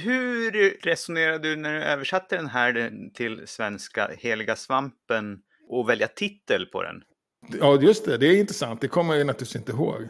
Hur resonerade du när du översatte den här till svenska, Heliga svampen, och välja titel på den? Ja, just det. Det är intressant. Det kommer jag naturligtvis inte ihåg.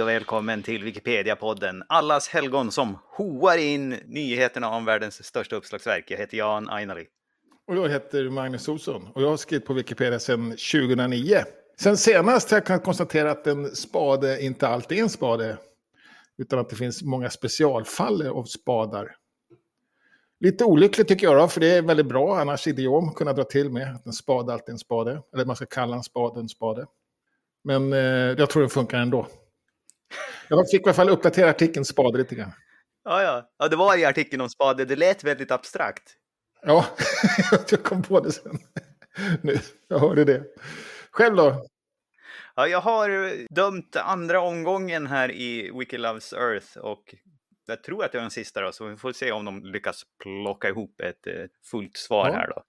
Hej och välkommen till Wikipedia-podden, allas helgon som hoar in nyheterna om världens största uppslagsverk. Jag heter Jan Ainali. Och jag heter Magnus Olsson och jag har skrivit på Wikipedia sedan 2009. Sen senast har jag kunnat konstatera att en spade inte alltid är en spade. Utan att det finns många specialfall av spadar. Lite olyckligt tycker jag då, för det är väldigt bra, annars idiom att kunna dra till med att en spade alltid är en spade. Eller man ska kalla en spade en spade. Men eh, jag tror den funkar ändå. Jag fick i alla fall uppdatera artikeln spade lite grann. Ja, ja. ja, det var i artikeln om spade. Det lät väldigt abstrakt. Ja, jag kom på det sen. Nu, jag hörde det. Själv då? Ja, jag har dömt andra omgången här i Wiki Loves Earth och jag tror att det är den sista då, så vi får se om de lyckas plocka ihop ett eh, fullt svar Ja. här då.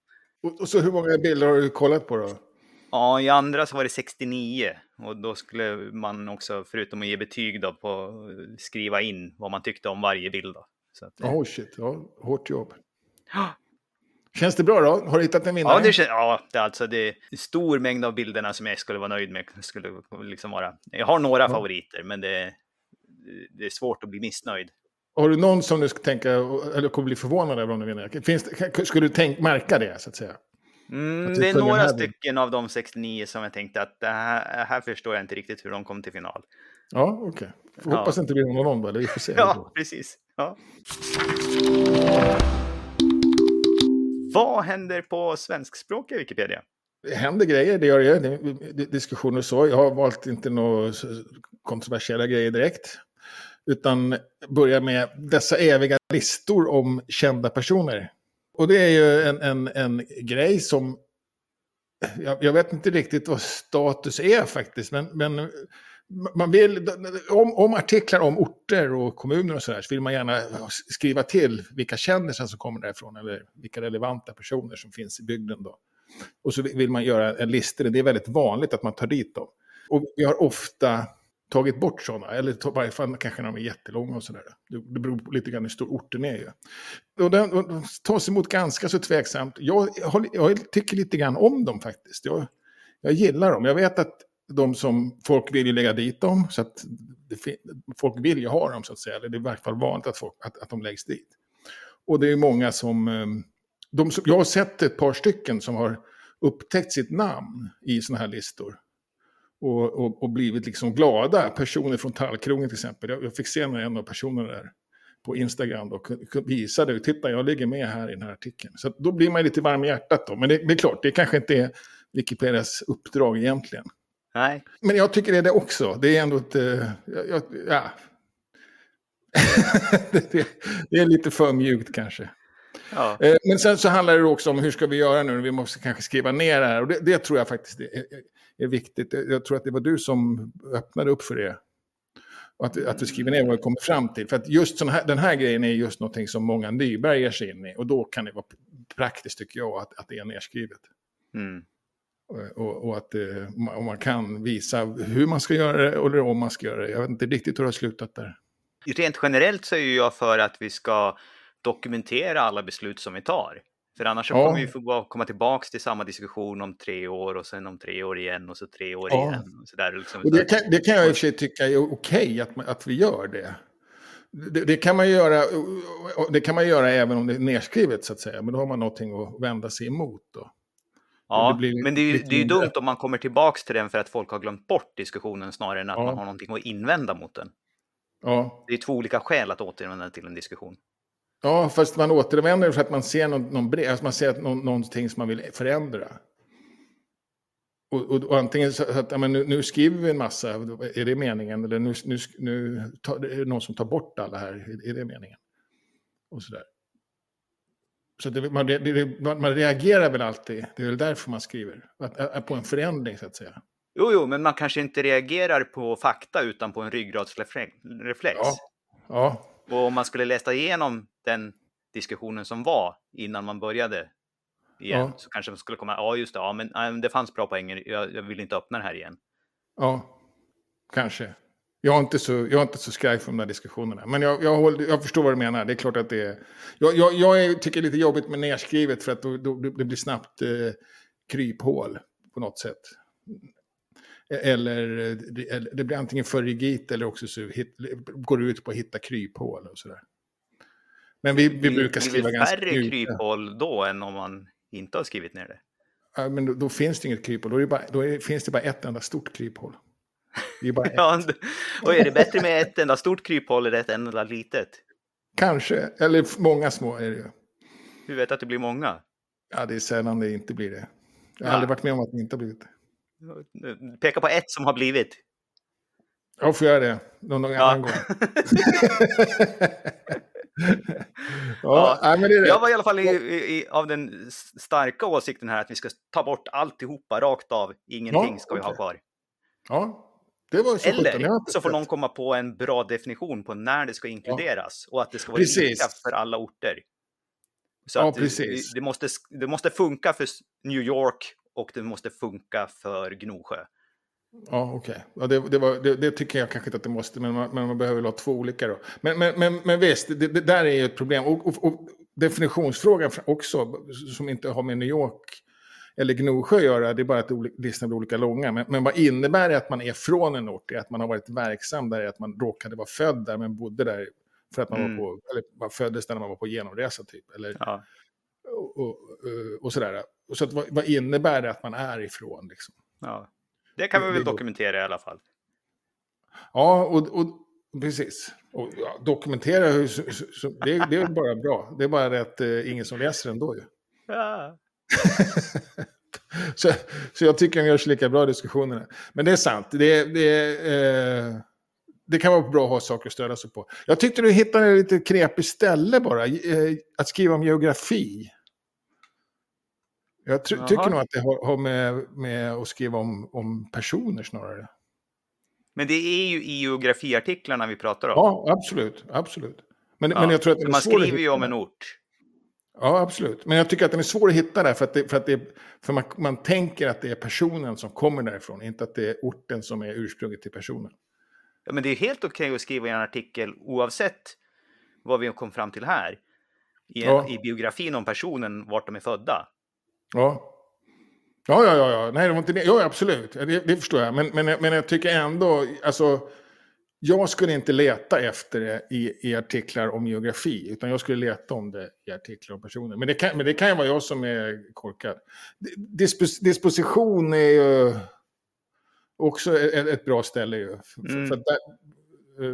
Och, och så hur många bilder har du kollat på då? Ja, i andra så var det 69 och då skulle man också, förutom att ge betyg då, på skriva in vad man tyckte om varje bild. Då. Så att, Oh shit, ja, hårt jobb. Känns det bra då? Har du hittat en vinnare? Ja, det, kän- ja, det är alltså det är en stor mängd av bilderna som jag skulle vara nöjd med. Skulle liksom vara. Jag har några Ja. favoriter, men det, det är svårt att bli missnöjd. Har du någon som du ska tänka, eller kommer bli förvånad över om du vinner? Finns, skulle du tänk, märka det, så att säga? Mm, det är några stycken av de 69 som jag tänkte att här, här förstår jag inte riktigt hur de kom till final. Ja, okej. Får Ja. Hoppas inte det blir någon då, eller vi får se. Ja, precis. Ja. Vad händer på svenskspråkiga Wikipedia? Det händer grejer, det gör det diskussioner och så. Jag har valt inte några kontroversiella grejer direkt. Utan börjar med dessa eviga listor om kända personer. Och det är ju en, en, en grej som... Jag, jag vet inte riktigt vad status är faktiskt, men, men man vill, om, om artiklar om orter och kommuner och sådär så vill man gärna skriva till vilka kändisar som kommer därifrån eller vilka relevanta personer som finns i bygden då. Och så vill man göra en lista, det är väldigt vanligt att man tar dit dem. Och vi har ofta tagit bort sådana, eller i varje fall kanske när de är jättelånga och sådär. Det, beror lite grann hur stor orten är ju. Och den, och de tas emot ganska så tveksamt. Jag, jag tycker lite grann om dem faktiskt. Jag, jag gillar dem. Jag vet att de som folk vill ju lägga dit dem, så att det, folk vill ju ha dem så att säga. Eller det är i varje fall vanligt att, folk, att, att de läggs dit. Och det är många som, ehm, de som... Jag har sett ett par stycken som har upptäckt sitt namn i sådana här listor. Och, och, och blivit liksom glada. Personer från Tallkrogen till exempel. Jag, jag fick se en av personerna där på Instagram ku- visade, titta jag ligger med här i den här artikeln. Så då blir man lite varm i hjärtat då. Men det, det är klart, det kanske inte är Wikipedias uppdrag egentligen. Nej, Men jag tycker det är det också. Det är ändå ett... eh, ja. det, det, det är lite för mjukt kanske. ja. Eh, Men sen så handlar det också om hur ska vi göra nu? Vi måste kanske skriva ner det här. Och det, det tror jag faktiskt är, är, viktigt. Jag tror att det var du som öppnade upp för det. Och att, att vi skriver ner vad vi kommer fram till. För att just här, den här grejen är just någonting som många nybörjare ger sig in i. Och då kan det vara praktiskt tycker jag att, att det är nedskrivet. Mm. Och, och, att eh, och man kan visa hur man ska göra det eller om man ska göra det. Jag vet inte riktigt hur det har slutat där. Rent generellt så är ju jag för att vi ska dokumentera alla beslut som vi tar. För annars Ja. kommer vi få komma tillbaka till samma diskussion om tre år och sen om tre år igen och så tre år Ja. igen. Och så där, liksom. Och det kan, det kan jag i och för sig tycka är okej att, man- att vi gör det. det. Det kan man göra, det kan man göra även om det är nedskrivet så att säga. Men då har man någonting att vända sig emot då. ja, det men det är det är ju dumt om man kommer tillbaka till den för att folk har glömt bort diskussionen snarare än att Ja. man har någonting att invända mot den. Ja, Det är två olika skäl att återvända till en diskussion. Ja fast man återvänder för att man ser någon, någon brev, alltså man ser att någon, någonting som man vill förändra. Och, och, och antingen så att men nu, nu skriver vi en massa, är det meningen? Eller nu, nu, nu tar, är det någon som tar bort alla här, är, är det meningen? Och sådär. Så det, man, det, man reagerar väl alltid, det är väl därför man skriver, på en förändring så att säga. Jo, jo, men man kanske inte reagerar på fakta utan på en ryggradsreflex. Ja. ja. Och om man skulle läsa igenom den diskussionen som var innan man började igen Ja. så kanske man skulle komma, ja just det, ja, men, det fanns bra poänger, jag, jag vill inte öppna det här igen. Ja, kanske. Jag är inte så, jag är inte så skraj för de där diskussionerna. Men jag, jag, håller, jag förstår vad du menar. Det är klart att det är... Jag, jag, jag tycker det är lite jobbigt med nerskrivet för att då, då, det blir snabbt eh, kryphål på något sätt. Eller, eh, det- eller det blir antingen för rigitt eller också så hit, går det ut på att hitta kryphål och sådär. Men vi, vi brukar skriva det ganska färre mjuka. kryphål då än om man inte har skrivit ner det. Ja, men då, då finns det inget kryphål. Då, är det bara, då är, finns det bara ett enda stort kryphål. Det är bara ett. Ja, och är det bättre med ett enda stort kryphål eller ett enda litet? Kanske, eller många små är det ju. Hur vet att det blir många? Ja, det är sällan det inte blir det. Jag har Ja. aldrig varit med om att det inte har blivit det. Peka på ett som har blivit. Jag får göra det någon Ja. annan gång. ja, Nej, men det är det. Jag var i alla fall i, i, av den starka åsikten här att vi ska ta bort alltihopa rakt av. Ingenting Ja, ska vi ha okej. kvar. Ja, det var så Eller så får någon komma på en bra definition på när det ska inkluderas och att det ska vara Precis. lika för alla orter. Så Ja, att precis. Det, det, måste, det måste funka för New York och det måste funka för Gnosjö. Ja, okej. Ja, det, det, var- det, det tycker jag kanske inte att det måste, men man, men man behöver ha två olika då. Men, men, men, men visst, det, det där är ju ett problem. Och, och, och definitionsfrågan också, som inte har med New York eller Gnosjö att göra, det är bara att listorna blir olika långa. Men, men vad innebär det att man är från en ort? Det är att man har varit verksam där, att man råkade vara född där, men bodde där för att man Mm. var på, eller man föddes där när man var på genomresa typ. Eller, Ja. och, och, och sådär. Så att, vad, vad innebär det att man är ifrån? Liksom? Ja. Det kan vi väl dokumentera i alla fall. Ja, och, och precis. Och, ja, dokumentera, hur, så, så, så, det, det är bara bra. Det är bara det att eh, ingen som läser ändå ju. Ja. så, så jag tycker de görs lika bra diskussionerna. Men det är sant. Det, det, eh, det kan vara bra att ha saker att stödja sig på. Jag tyckte du hittade ett lite knepigt ställe bara. Eh, att skriva om geografi. Jag tr- Jaha. tycker nog att det har, har med, med att skriva om, om personer snarare. Men det är ju i geografiartiklarna vi pratar om. Ja, absolut. absolut. Men, Ja, men jag tror att den man skriver ju om en ort. Ja, absolut. Men jag tycker att den är svår att hitta där för att, det, för, att det, för man, man tänker att det är personen som kommer därifrån, inte att det är orten som är ursprunget till personen. Ja, men det är helt okej att skriva i en artikel oavsett vad vi kom fram till här. I, en, Ja. I biografin om personen, vart de är födda. Ja. Ja, ja, ja, ja. Nej, det var inte det. Ja, absolut. Det, det förstår jag. Men, men, men jag tycker ändå, alltså, jag skulle inte leta efter det i, i artiklar om geografi, utan jag skulle leta om det i artiklar om personer. Men det kan, men det kan ju vara jag som är korkad. Dispos, disposition är ju också ett, ett bra ställe ju. För, Mm. för, där,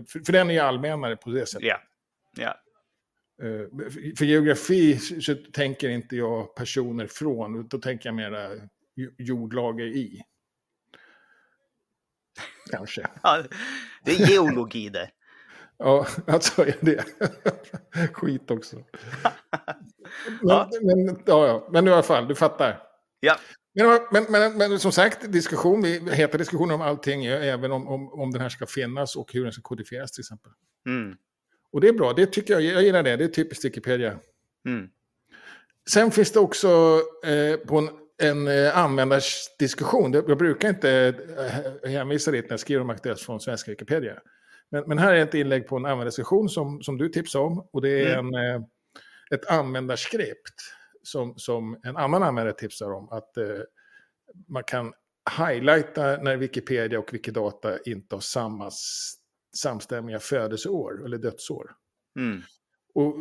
för, för den är ju allmännare på det sättet. Ja. ja. Eh, För geografi så tänker inte jag personer från, då tänker jag mera ju- jordlager i. Kanske. ja. Det är geologi det. Ja, alltså är det. Skit också. Men, Ja. men, ja, ja. men i alla fall, du fattar. Ja. Men, men, men, men som sagt, diskussion, vi heter diskussioner om allting, ja, även om, om, om den här ska finnas och hur den ska kodifieras till exempel. Mm. Och det är bra, det tycker jag, jag gillar det, det är typiskt Wikipedia. Mm. Sen finns det också eh, på en, en eh, användarsdiskussion, jag brukar inte eh, hänvisa dit när jag skriver om Aktuellt från svenska Wikipedia. Men, men här är ett inlägg på en användarsdiskussion som, som du tipsade om. Och det är en, eh, ett användarskript som, som en annan användare tipsar om. Att eh, man kan highlighta när Wikipedia och Wikidata inte har samma samstämmiga födelseår eller dödsår. Mm. Och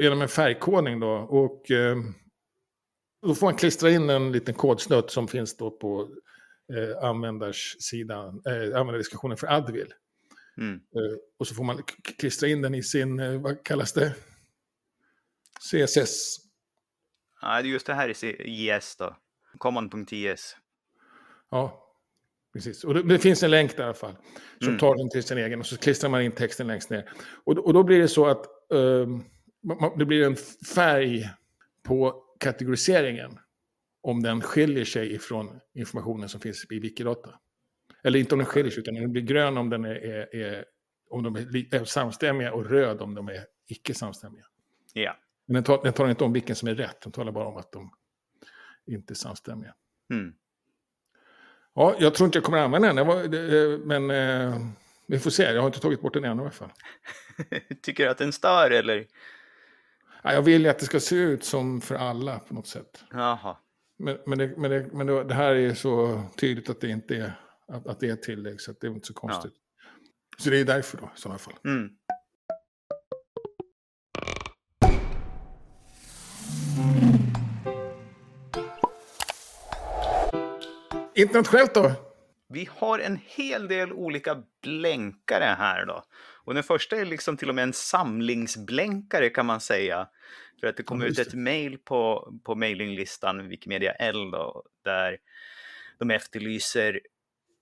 genom en färgkodning då. Och eh, då får man klistra in en liten kodsnutt som finns då på eh, användarsidan, eh, användardiskussionen för Advil. Mm. Eh, och så får man klistra in den i sin, eh, vad kallas det? CSS. Ja, det är just det här i C- IS då. Common.is. Ja, precis. Och det, det finns en länk där i alla fall. Som Mm. tar den till sin egen och så klistrar man in texten längst ner. Och, och då blir det så att man- det blir en färg på kategoriseringen. Om den skiljer sig ifrån informationen som finns i Wikidata. Eller inte om den skiljer sig, utan den blir grön om, den är, är, är om de är, samstämmiga och röd om de är icke samstämmiga. Ja. Men den, tar, den talar inte om vilken som är rätt, den talar bara om att de inte är samstämmiga. Mm. Ja, jag tror inte jag kommer att använda den, det, men eh, vi får se. Jag har inte tagit bort den än i alla fall. Tycker du att den stör eller? Ja, jag vill ju att det ska se ut som för alla på något sätt. Jaha. Men, men, det, men, det, men det, det här är så tydligt att det inte är, att, att det är ett tillägg, så det är inte så konstigt. Så det är därför då, i sådana fall. Mm. Internationellt då? Vi har en hel del olika blänkare här då. Och den första är liksom till och med en samlingsblänkare kan man säga. För att det kom Ja, ut ett mejl på, på mailinglistan Wikimedia L då, där de efterlyser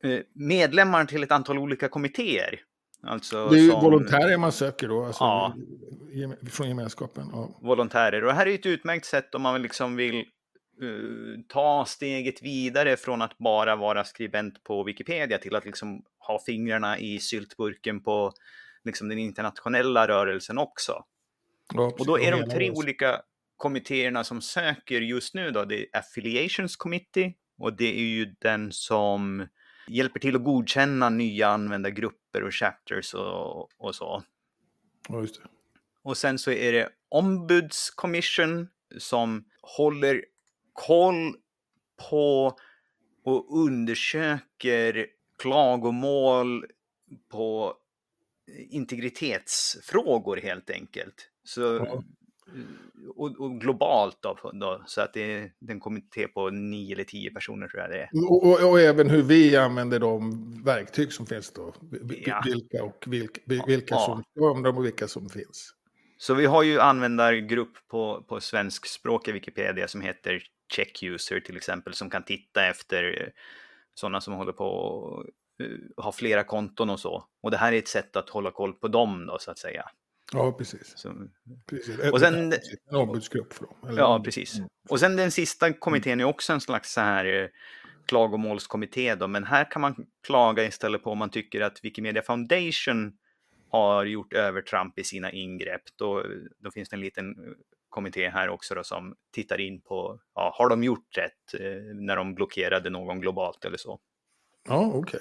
eh, medlemmar till ett antal olika kommittéer. Alltså Det är ju som volontärer man söker då, alltså, Ja. från gemenskapen. Ja. volontärer. Och det här är ett utmärkt sätt om man liksom vill eh, ta steget vidare från att bara vara skribent på Wikipedia till att liksom ha fingrarna i syltburken på liksom den internationella rörelsen också. Och då är de tre olika kommittéerna som söker just nu då. Det är Affiliations Committee och det är ju den som hjälper till att godkänna nya användargrupper och chapters och, och så. Ja, just det. Och sen så är det Ombuds Commission som håller koll på och undersöker klagomål på integritetsfrågor helt enkelt. Så, Ja. och, och globalt då, då, så att det är en kommitté på nio eller tio personer tror jag det är. Och, och, och även hur vi använder de verktyg som finns då. Ja. Vilka och vilka, vilka Ja. som dem och vilka som finns. Så vi har ju användargrupp på, på svenskspråkiga Wikipedia som heter Check User till exempel som kan titta efter eh, sådana som håller på och eh, har flera konton och så. Och det här är ett sätt att hålla koll på dem då så att säga. Ja, precis. Så, precis. Och sen- En ombudsgrupp för dem. eller- ja, precis. Och sen den sista kommittén är också en slags så här eh, klagomålskommitté då, men här kan man klaga istället på om man tycker att Wikimedia Foundation har gjort övertramp i sina ingrepp. Då, då finns det en liten kommitté här också då, som tittar in på, ja, har de gjort rätt eh, när de blockerade någon globalt eller så? Ja, okej.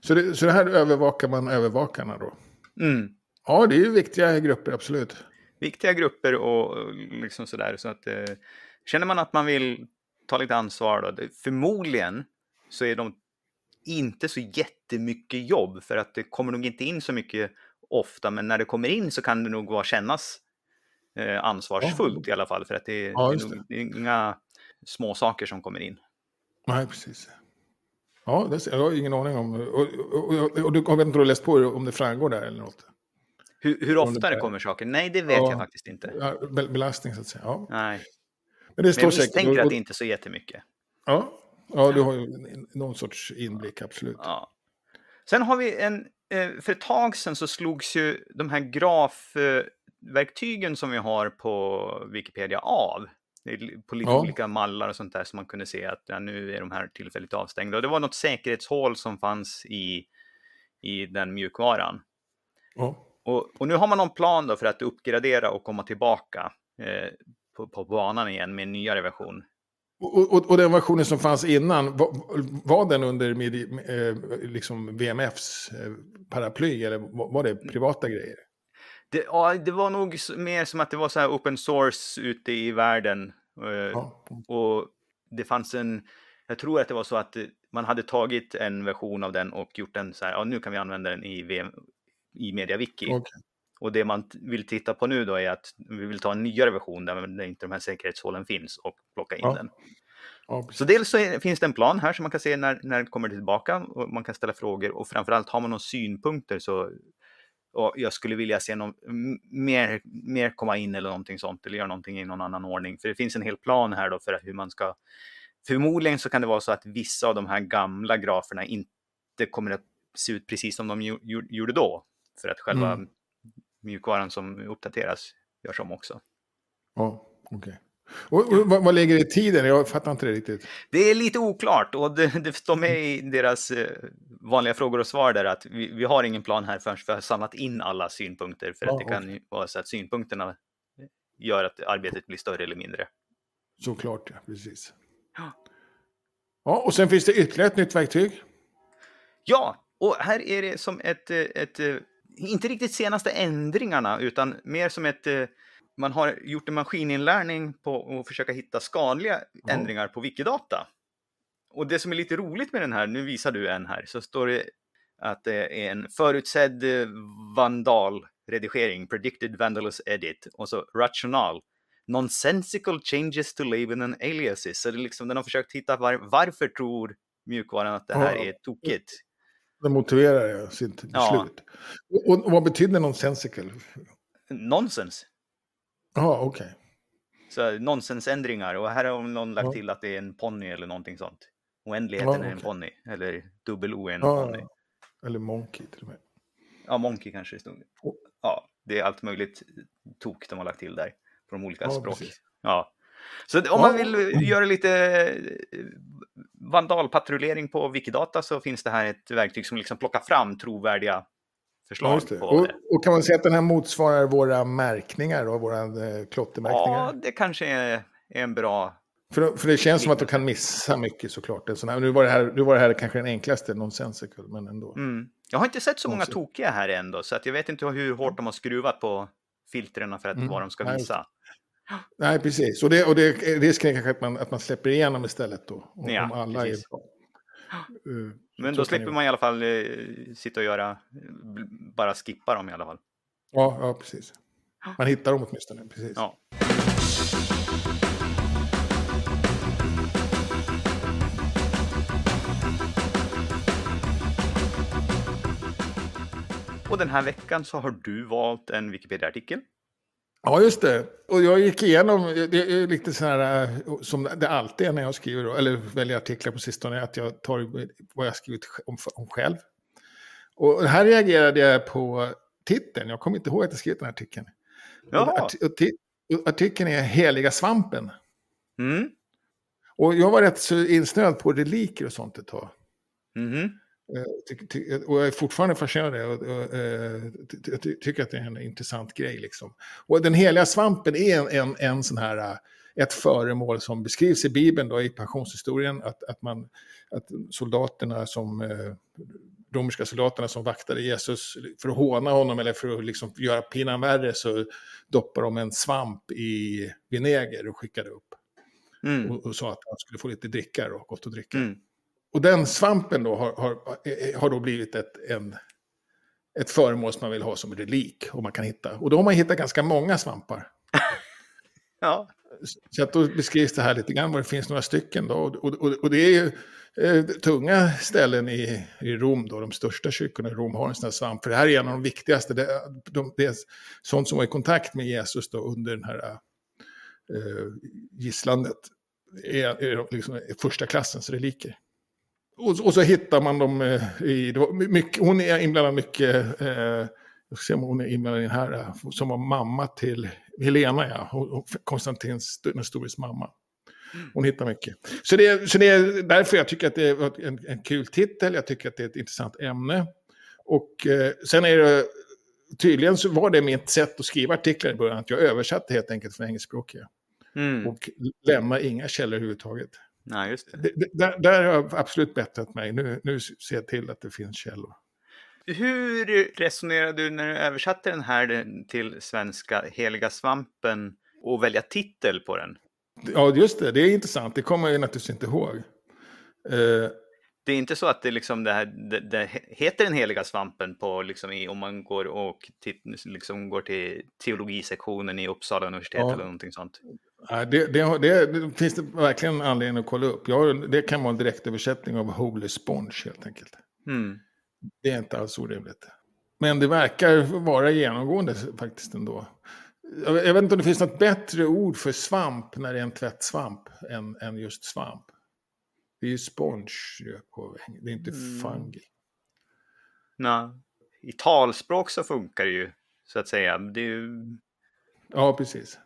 Så, det, så det här övervakar man övervakarna då? Mm. Ja, det är ju viktiga grupper, absolut. Viktiga grupper och liksom sådär. Så att, eh, känner man att man vill ta lite ansvar då, det, förmodligen så är de inte så jättemycket jobb för att det kommer nog inte in så mycket ofta, men när det kommer in så kan det nog vara kännas eh, ansvarsfullt i alla fall för att det, Ja, det, är just nog, det är inga små saker som kommer in. Nej, precis. Ja, det jag har ingen aning om. Och, och, och, och du har inte läst på om det framgår där eller något? Hur, hur ofta det det kommer saker? Nej, det vet Ja. jag faktiskt inte. Ja, bel- belastning så att säga. Ja. Nej, Men det men står jag säkert. misstänker att det inte är så jättemycket. Ja, ja, du har ju någon sorts inblick, absolut. Ja. Sen har vi en, eh, för ett tag sedan så slogs ju de här grafverktygen som vi har på Wikipedia av. På lite Ja. olika mallar och sånt där som man kunde se att ja, nu är de här tillfälligt avstängda. Och det var något säkerhetshål som fanns i, i den mjukvaran. Ja. Och, och nu har man någon plan då för att uppgradera och komma tillbaka eh, på, på banan igen med en nyare version. Och, och, och den versionen som fanns innan, var, var den under midi, eh, liksom VMFs eh, paraply eller var var det privata grejer? Det, ja, det var nog mer som att det var så här open source ute i världen. Eh, Ja. Och det fanns en, jag tror att det var så att eh, man hade tagit en version av den och gjort den så här, ja nu kan vi använda den i, VM, i MediaWiki. Okej. Och det man vill titta på nu då är att vi vill ta en nyare version där inte de här säkerhetshålen finns och plocka in Ja. den. Ja. Så dels så är, finns det en plan här som man kan se när, när det kommer tillbaka och man kan ställa frågor och framförallt har man några synpunkter så och jag skulle vilja se någon, mer, mer komma in eller någonting sånt eller göra någonting i någon annan ordning. För det finns en hel plan här då för hur man ska Förmodligen så kan det vara så att vissa av de här gamla graferna inte kommer att se ut precis som de gjo- gjo- gjorde då. För att själva Mm. mjukvaran som uppdateras görs om också. Ja, okej. Och, och vad, vad lägger det i tiden? Jag fattar inte det riktigt. Det är lite oklart och det, det står med i deras eh, vanliga frågor och svar där att vi, vi har ingen plan här förrän vi har samlat in alla synpunkter för Ja, att det kan ju vara så att synpunkterna gör att arbetet blir större eller mindre. Såklart, ja. Precis. Ja. Ja, och sen finns det ytterligare ett nytt verktyg. Ja, och här är det som ett, eh, ett eh, inte riktigt senaste ändringarna utan mer som ett eh, man har gjort en maskininlärning på att försöka hitta skadliga Ja. ändringar på Wikidata. Och det som är lite roligt med den här, nu visar du en här, så står det att det är en förutsedd eh, vandalredigering, predicted vandalous edit, och så rational, nonsensical changes to label and aliases. Så det är liksom, den har försökt hitta var, varför tror mjukvaran att det här Ja. är tokigt. Det motiverar sitt Ja. beslut. Och, och vad betyder nonsensical? Nonsens. Ja, okej. Så nonsensändringar och här har någon lagt Ja. till att det är en ponny eller någonting sånt. Oändligheten Ja, är en ponny, eller dubbel O är en ponny. eller monkey till och med. Ja, monkey kanske det stod. Ja, det är allt möjligt tok de har lagt till där på de olika språk. precis. Ja. Så om man vill eh, göra lite eh, vandalpatrullering på Wikidata så finns det här ett verktyg som liksom plockar fram trovärdiga förslag på Och, och kan man säga att den här motsvarar våra märkningar och våra eh, klottermärkningar? Ja, det kanske är, är en bra... För, för det känns som att du kan missa mycket såklart. Sån här, nu, var det här, nu var det här kanske den enklaste, nonsensical, men ändå. Mm. Jag har inte sett så många tokiga här ändå, så att jag vet inte hur hårt de har skruvat på filtrerna för att Mm. vad de ska visa. Nej, precis. Och, det, och det, risken är kanske att man, att man släpper igenom istället då. Om, Ja, alla precis. är bra. Men då slipper man i alla fall eh, sitta och göra, bara skippa dem i alla fall. Ja, ja, precis. Man hittar dem åtminstone. Precis. Ja. Och den här veckan så har du valt en Wikipedia-artikel. Ja, just det. Och jag gick igenom, det är lite så här eh, som det alltid är när jag skriver, då, eller väljer artiklar på sistone, att jag tar vad jag skrivit om, om själv. Och här reagerade jag på titeln, jag kommer inte ihåg att jag skrivit den här artikeln. Jaha. Artikeln är Heliga svampen. Mm. Och jag var rätt så insnöad på reliker och sånt ett tag. Mhm. Eh, Och jag är fortfarande fascinerad av det. och, och, eh, ty- ty- ty- tycker att det är en intressant grej. Liksom. Och den heliga svampen är en, en, en sån här, eh, ett föremål som beskrivs i Bibeln, då, i passionshistorien. Att, att, man, att soldaterna som, romerska soldaterna som vaktade Jesus, för att håna honom eller för att liksom göra pinan värre, så doppade de en svamp i vinäger och skickade upp. Mm. Och, och sa att han skulle få lite dricka och gott att dricka. Mm. Och den svampen då har, har, har då blivit ett, en, ett föremål som man vill ha som relik. Och, man kan hitta. och då har man hittat ganska många svampar. Ja. Så att då beskrivs det här lite grann, vad det finns några stycken. Då. Och, och, och det är ju eh, tunga ställen i, i Rom, då, de största kyrkorna i Rom har en sån här svamp. För det här är en av de viktigaste, det, de, det är sånt som var i kontakt med Jesus då under den här eh, gisslandet. Är, är liksom första klassens reliker. Och, och så hittar man dem eh, i, mycket, hon är inblandad mycket, eh, jag ska se om hon är inblandad i den här, eh, som var mamma till Helena, ja, Konstantins, den stores mamma. Hon hittar mycket. Så det, är- så det är därför jag tycker att det är en, en kul titel, jag tycker att det är ett intressant ämne. Och eh, sen är det, tydligen så var det mitt sätt att skriva artiklar i början, att jag översatte helt enkelt från engelskspråkiga. Mm. Och lämna inga källor överhuvudtaget. Nej, just det. Det, där, där har jag absolut bättrat mig. Nu, nu ser jag till att det finns källor. Hur resonerade du när du översatte den här till svenska, Heliga svampen, och välja titel på den? Ja, just det. Det är intressant. Det kommer jag naturligtvis inte ihåg. Det är inte så att det, liksom det, här, det, det heter den heliga svampen på, liksom i, om man går, och tit, liksom går till teologisektionen i Uppsala universitet Ja. eller någonting sånt. nej, det, det, det, finns det verkligen anledning att kolla upp. Jag, det kan vara en direktöversättning av Holy Sponge helt enkelt. Mm. Det är inte alls orimligt. Men det verkar vara genomgående faktiskt ändå. Jag, jag vet inte om det finns något bättre ord för svamp när det är en tvättsvamp än, än just svamp. Det är ju sponge på, det är inte Mm. fungi. Nå, I talspråk så funkar det ju, så att säga. Det är ju, Ja, precis.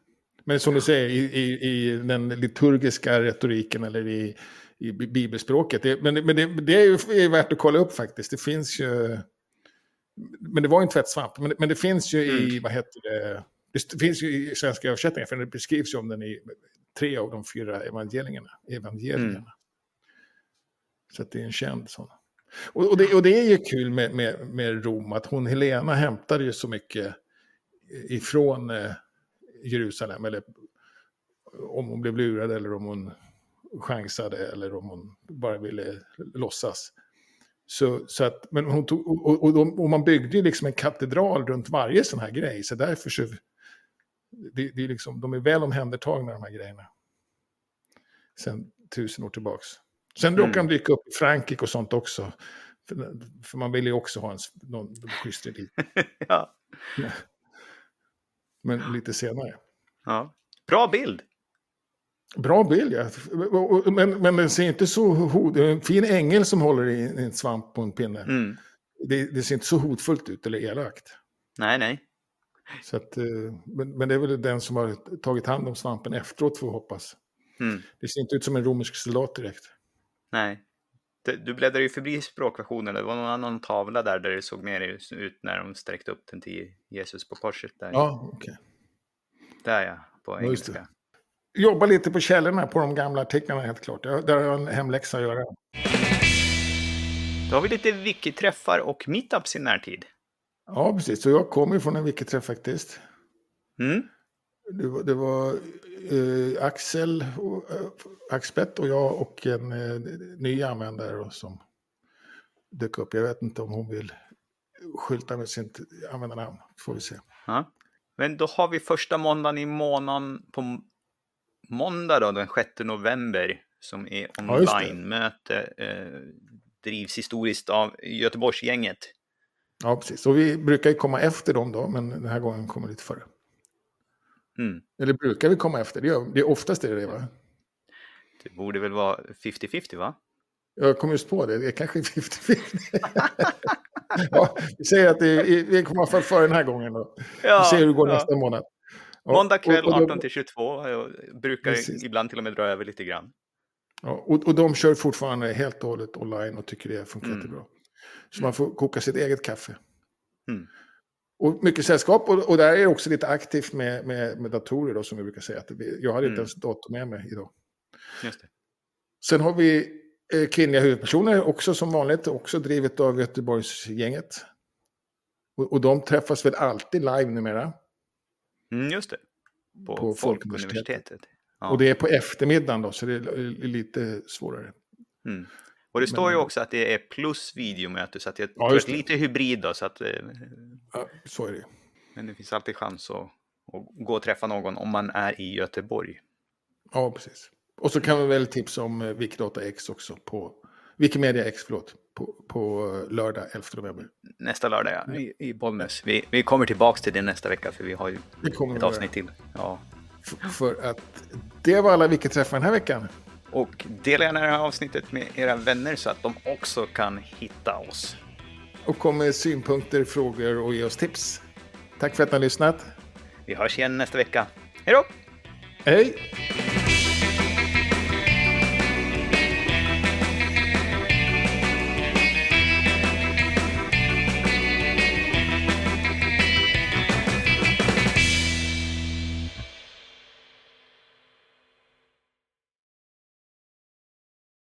Men som du säger, i, i, i den liturgiska retoriken eller i, i bibelspråket. Det, men men det, det är ju värt att kolla upp faktiskt. Det finns ju... Men det var en tvättsvamp. Men, men det finns ju mm. i, vad heter det, det finns ju i svenska översättningar, för det beskrivs ju om den i tre av de fyra evangelierna. evangelierna. Mm. Så det är en känd sån. Och, och, det, och det är ju kul med, med, med Rom, att hon Helena hämtade ju så mycket ifrån eh, Jerusalem, eller om hon blev lurad eller om hon chansade eller om hon bara ville låtsas. Så, så att, men hon tog, och, och, och, man byggde ju liksom en katedral runt varje sån här grej, så därför så... Det, det är liksom, de är väl omhändertagna de här grejerna. Sen tusen år tillbaks. Sen mm. de dyka upp i Frankrike och sånt också. För, för man vill ju också ha en, någon schysst elit. ja. Men lite senare. Ja. Bra bild! Bra bild, ja. Men, men den ser inte så hot... En fin ängel som håller i en svamp på en pinne. Mm. Det, det, ser inte så hotfullt ut eller elakt. Nej, nej. Så att, eh, men, men det är väl den som har tagit hand om svampen efteråt får vi hoppas. Mm. Det ser inte ut som en romersk soldat direkt. Nej. Du bläddrade ju förbi språkversionen. Det var någon annan tavla där, där det såg mer ut när de sträckte upp den till Jesus på korset. Där. Ja, okej. Okay. Där ja, på engelska jobba lite på källorna på de gamla artiklarna helt klart. Där har jag en hemläxa att göra. Då har vi lite wiki-träffar och meetups i närtid. Ja, precis. Så jag kommer från en wiki-träff faktiskt. Mm. Det var, det var eh, Axel, eh, Axbett och jag och en eh, ny användare som dök upp. Jag vet inte om hon vill skylta med sitt användarnamn. Får vi se. Ja. Men då har vi första måndagen i månaden på måndag då, den 6 november, som är online-möte, eh, drivs historiskt av Göteborgsgänget. Ja, precis. Och vi brukar ju komma efter dem då, men den här gången kommer lite före. Mm. Eller brukar vi komma efter? Det, gör, det är oftast är det va? Det borde väl vara 50-50 va? Jag kom just på det, det är kanske 50-50. ja, vi säger att det är, vi kommer fall före den här gången då. Ja, vi ser hur det går ja. nästa månad. Måndag kväll 18 till 22. Jag brukar Precis. ibland till och med dra över lite grann. Ja, och, och de kör fortfarande helt och hållet online och tycker det funkar mm. jättebra. Så man får koka sitt eget kaffe. Mm. Och mycket sällskap och, och där är också lite aktivt med, med, med datorer då som vi brukar säga. Att jag hade inte mm. ens dator med mig idag. Just det. Sen har vi eh, kvinnliga huvudpersoner också som vanligt, också drivet av Göteborgsgänget. Och, och de träffas väl alltid live numera. Mm, just det. På, på Folkuniversitetet. Ja. Och det är på eftermiddagen då, så det är lite svårare. Mm. Och det står Men, ju också att det är plus videomöte, så att jag ja, tror att lite hybrid då. Så att, eh, ja, så är det. Men det finns alltid chans att, att gå och träffa någon om man är i Göteborg. Ja, precis. Och så kan vi väl tipsa om eh, Wikidata X också på Wikimedia X, förlåt, på, på lördag 11 november. Nästa lördag, ja, i, i Bollnäs. Vi, vi kommer tillbaka till det nästa vecka, för vi har ju ett avsnitt till. Ja. För, för att det var alla Wiki-träffar den här veckan. Och dela gärna det här avsnittet med era vänner så att de också kan hitta oss. Och kom med synpunkter, frågor och ge oss tips. Tack för att ni har lyssnat. Vi hörs igen nästa vecka. Hej då! Hej!